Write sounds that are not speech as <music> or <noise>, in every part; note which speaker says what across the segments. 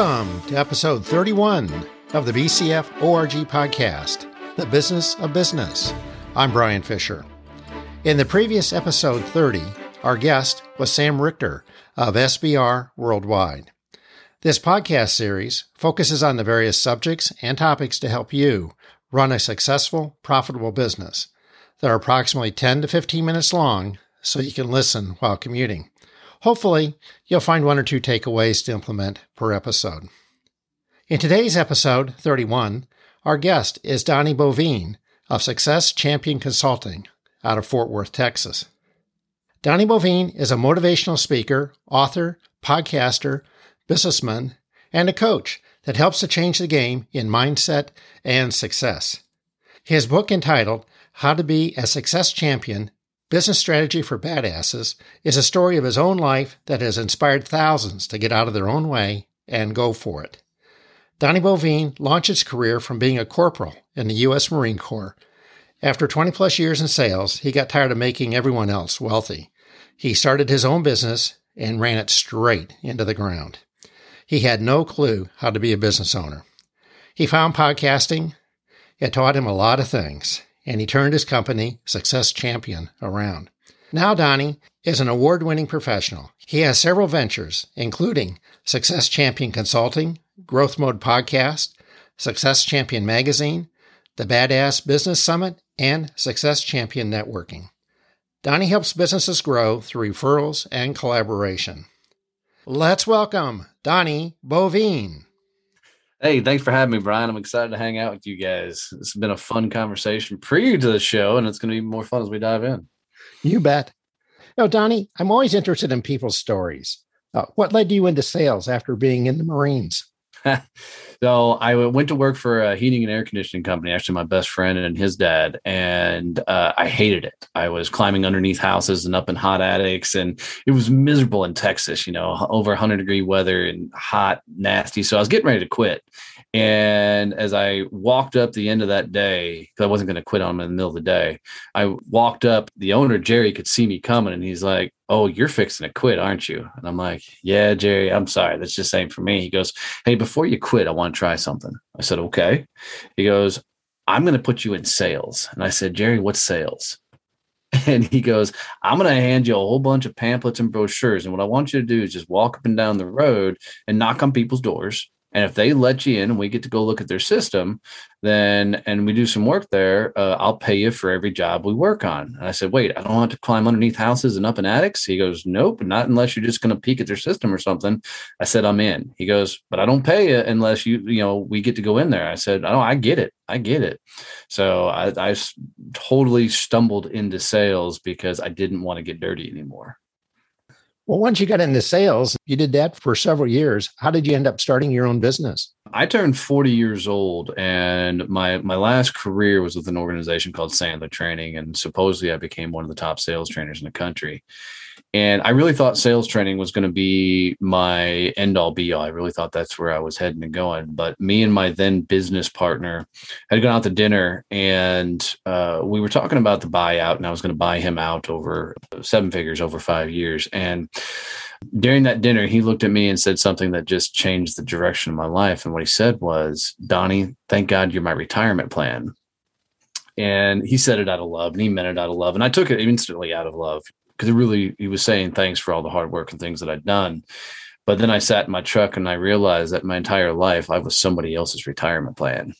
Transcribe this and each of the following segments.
Speaker 1: Welcome to episode 31 of the BCF ORG podcast, The Business of Business. I'm Brian Fisher. In the previous episode 30, our guest was Sam Richter of SBR Worldwide. This podcast series focuses on the various subjects and topics to help you run a successful, profitable business. They're approximately 10 to 15 minutes long, so you can listen while commuting. Hopefully, you'll find one or two takeaways to implement per episode. In today's episode 31, our guest is Donnie Boivin of Success Champion Consulting out of Fort Worth, Texas. Donnie Boivin is a motivational speaker, author, podcaster, businessman, and a coach that helps to change the game in mindset and success. His book entitled How to Be a Success Champion Business Strategy for Badasses is a story of his own life that has inspired thousands to get out of their own way and go for it. Donnie Boivin launched his career from being a corporal in the U.S. Marine Corps. After 20 plus years in sales, he got tired of making everyone else wealthy. He started his own business and ran it straight into the ground. He had no clue how to be a business owner. He found podcasting. It taught him a lot of things and he turned his company, Success Champion, around. Now, Donnie is an award winning professional. He has several ventures, including Success Champion Consulting, Growth Mode Podcast, Success Champion Magazine, the Badass Business Summit, and Success Champion Networking. Donnie helps businesses grow through referrals and collaboration. Let's welcome Donnie Boivin.
Speaker 2: Hey, thanks for having me, Brian. I'm excited to hang out with you guys. It's been a fun conversation pre to the show, and it's going to be more fun as we dive in.
Speaker 1: You bet. Now, Donnie, I'm always interested in people's stories. Uh, what led you into sales after being in the Marines? <laughs>
Speaker 2: so I went to work for a heating and air conditioning company, actually my best friend and his dad, and uh, I hated it. I was climbing underneath houses and up in hot attics, and it was miserable in Texas, you know, over 100 degree weather and hot, nasty. So I was getting ready to quit. And as I walked up the end of that day, because I wasn't going to quit on him in the middle of the day, I walked up. The owner, Jerry, could see me coming, and he's like, oh, you're fixing to quit, aren't you? And I'm like, yeah, Jerry, I'm sorry. That's just saying for me. He goes, hey, before you quit, I want to try something. I said, okay. He goes, I'm going to put you in sales. And I said, Jerry, what's sales? <laughs> And he goes, I'm going to hand you a whole bunch of pamphlets and brochures. And what I want you to do is just walk up and down the road and knock on people's doors and if they let you in and we get to go look at their system, then and we do some work there, uh, I'll pay you for every job we work on. And I said, wait, I don't want to climb underneath houses and up in attics. He goes, nope, not unless you're just going to peek at their system or something. I said, I'm in. He goes, but I don't pay you unless you, you know, we get to go in there. I said, I oh, I get it. I get it. So I, I totally stumbled into sales because I didn't want to get dirty anymore.
Speaker 1: Well, once you got into sales, you did that for several years. How did you end up starting your own business?
Speaker 2: I turned 40 years old and my my last career was with an organization called Sandler Training and supposedly I became one of the top sales trainers in the country. And I really thought sales training was going to be my end all be all. I really thought that's where I was heading and going. But me and my then business partner had gone out to dinner and uh, we were talking about the buyout, and I was going to buy him out over seven figures over five years. And during that dinner, he looked at me and said something that just changed the direction of my life. And what he said was, Donnie, thank God you're my retirement plan. And he said it out of love and he meant it out of love. And I took it instantly out of love because he really he was saying thanks for all the hard work and things that I'd done. But then I sat in my truck and I realized that my entire life I was somebody else's retirement plan.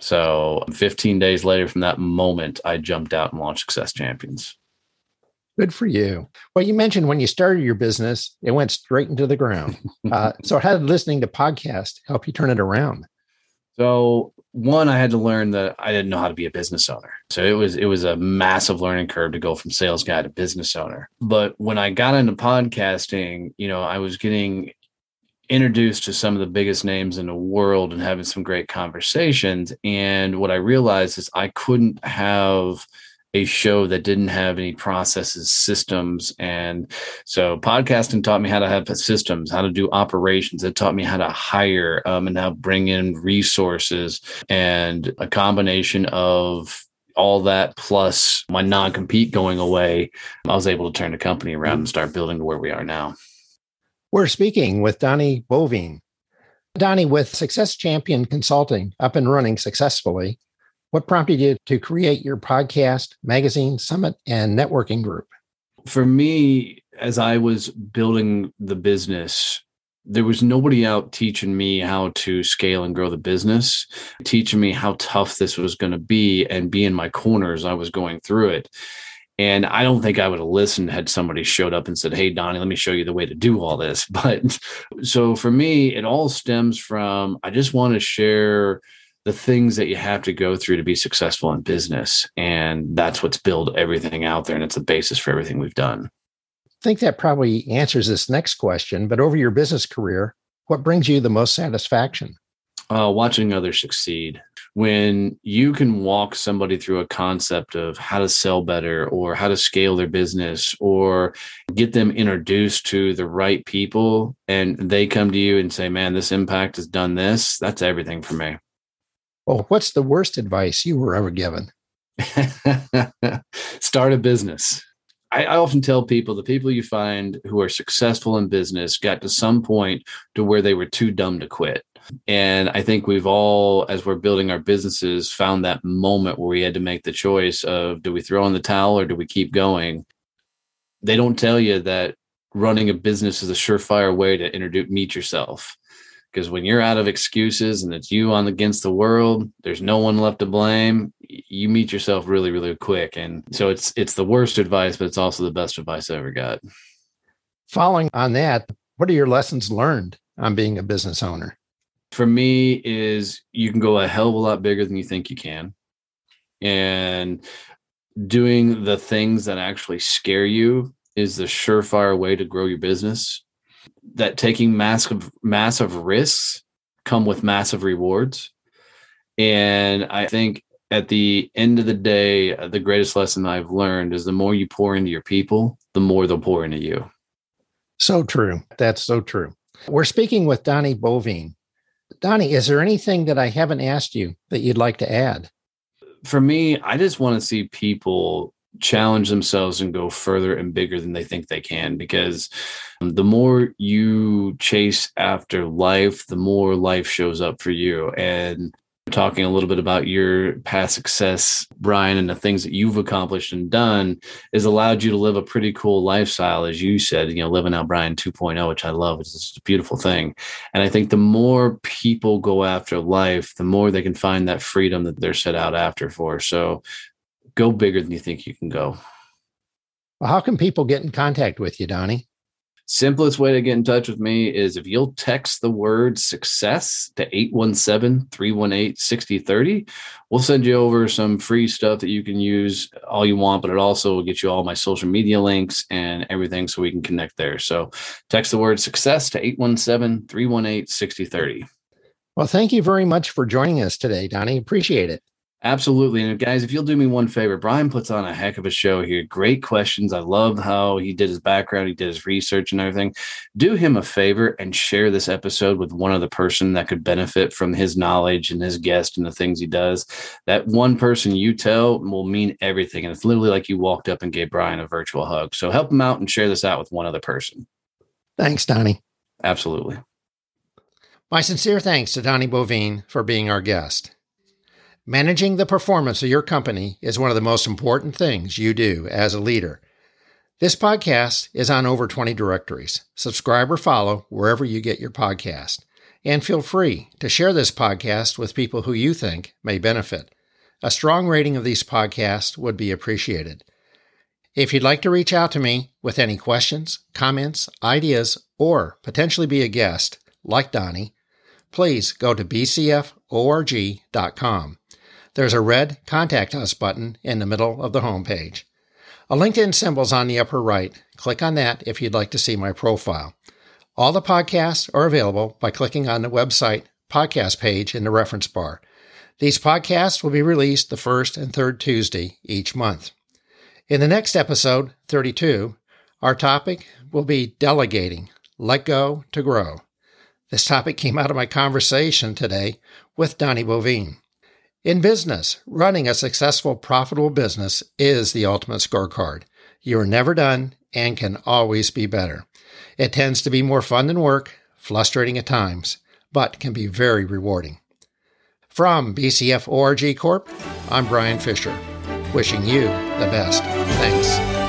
Speaker 2: So 15 days later from that moment, I jumped out and launched Success Champions.
Speaker 1: Good for you. Well, you mentioned when you started your business, it went straight into the ground. <laughs> Uh, so, how did listening to podcasts help you turn it around?
Speaker 2: So one, I had to learn that I didn't know how to be a business owner. So it was it was a massive learning curve to go from sales guy to business owner. But when I got into podcasting, you know, I was getting introduced to some of the biggest names in the world and having some great conversations. And what I realized is I couldn't have a show that didn't have any processes, systems. And so podcasting taught me how to have systems, how to do operations. It taught me how to hire um, and how bring in resources and a combination of all that plus my non-compete going away, I was able to turn the company around and start building to where we are now.
Speaker 1: We're speaking with Donnie Boivin. Donnie, with Success Champion Consulting up and running successfully, what prompted you to create your podcast, magazine, summit, and networking group?
Speaker 2: For me, as I was building the business, there was nobody out teaching me how to scale and grow the business, teaching me how tough this was going to be and be in my corner as I was going through it. And I don't think I would have listened had somebody showed up and said, Hey, Donnie, let me show you the way to do all this. <laughs> But so for me, it all stems from I just want to share the things that you have to go through to be successful in business. And that's what's built everything out there. And it's the basis for everything we've done.
Speaker 1: I think that probably answers this next question. But over your business career, what brings you the most satisfaction?
Speaker 2: Uh, watching others succeed. When you can walk somebody through a concept of how to sell better or how to scale their business or get them introduced to the right people and they come to you and say, man, this impact has done this, that's everything for me.
Speaker 1: Well, what's the worst advice you were ever given? <laughs>
Speaker 2: Start a business. I, I, often tell people the people you find who are successful in business got to some point to where they were too dumb to quit. And I think we've all, as we're building our businesses, found that moment where we had to make the choice of do we throw in the towel or do we keep going? They don't tell you that running a business is a surefire way to introduce meet yourself because when you're out of excuses and it's you on against the world there's no one left to blame you meet yourself really really quick. And so it's it's the worst advice but it's also the best advice i ever got.
Speaker 1: Following on that what are your lessons learned on being a business owner?
Speaker 2: For me is you can go a hell of a lot bigger than you think you can. And doing the things that actually scare you is the surefire way to grow your business that taking massive massive risks come with massive rewards. And i think at the end of the day uh, the greatest lesson i've learned is the more you pour into your people the more they'll pour into you.
Speaker 1: So true. That's so true. We're speaking with donnie Boivin. donnie is there anything that i haven't asked you that you'd like to add?
Speaker 2: For me i just want to see people challenge themselves and go further and bigger than they think they can because um, the more you chase after life the more life shows up for you. And talking a little bit about your past success brian and the things that you've accomplished and done has allowed you to live a pretty cool lifestyle as you said you know living out brian 2.0 which i love it's just a beautiful thing. And i think the more people go after life the more they can find that freedom that they're set out after for. So go bigger than you think you can go.
Speaker 1: Well, how can people get in contact with you, Donnie?
Speaker 2: Simplest way to get in touch with me is if you'll text the word success to 817 318 6030. We'll send you over some free stuff that you can use all you want, but it also will get you all my social media links and everything so we can connect there. So text the word success to 817 318 6030.
Speaker 1: Well, thank you very much for joining us today, Donnie. Appreciate it.
Speaker 2: Absolutely. And guys, if you'll do me one favor, Brian puts on a heck of a show here. Great questions. I love how he did his background, he did his research and everything. Do him a favor and share this episode with one other person that could benefit from his knowledge and his guest and the things he does. That one person you tell will mean everything. And it's literally like you walked up and gave Brian a virtual hug. So help him out and share this out with one other person.
Speaker 1: Thanks, Donnie.
Speaker 2: Absolutely.
Speaker 1: My sincere thanks to Donnie Boivin for being our guest. Managing the performance of your company is one of the most important things you do as a leader. This podcast is on over 20 directories. Subscribe or follow wherever you get your podcast. And feel free to share this podcast with people who you think may benefit. A strong rating of these podcasts would be appreciated. If you'd like to reach out to me with any questions, comments, ideas, or potentially be a guest, like Donnie, please go to bcforg.com. There's a red Contact Us button in the middle of the homepage. A LinkedIn symbol's on the upper right. Click on that if you'd like to see my profile. All the podcasts are available by clicking on the website podcast page in the reference bar. These podcasts will be released the first and third Tuesday each month. In the next episode, 32, our topic will be delegating, let go to grow. This topic came out of my conversation today with Donnie Boivin. In business, running a successful, profitable business is the ultimate scorecard. You are never done and can always be better. It tends to be more fun than work, frustrating at times, but can be very rewarding. From BCF ORG Corp, I'm Brian Fisher, wishing you the best. Thanks.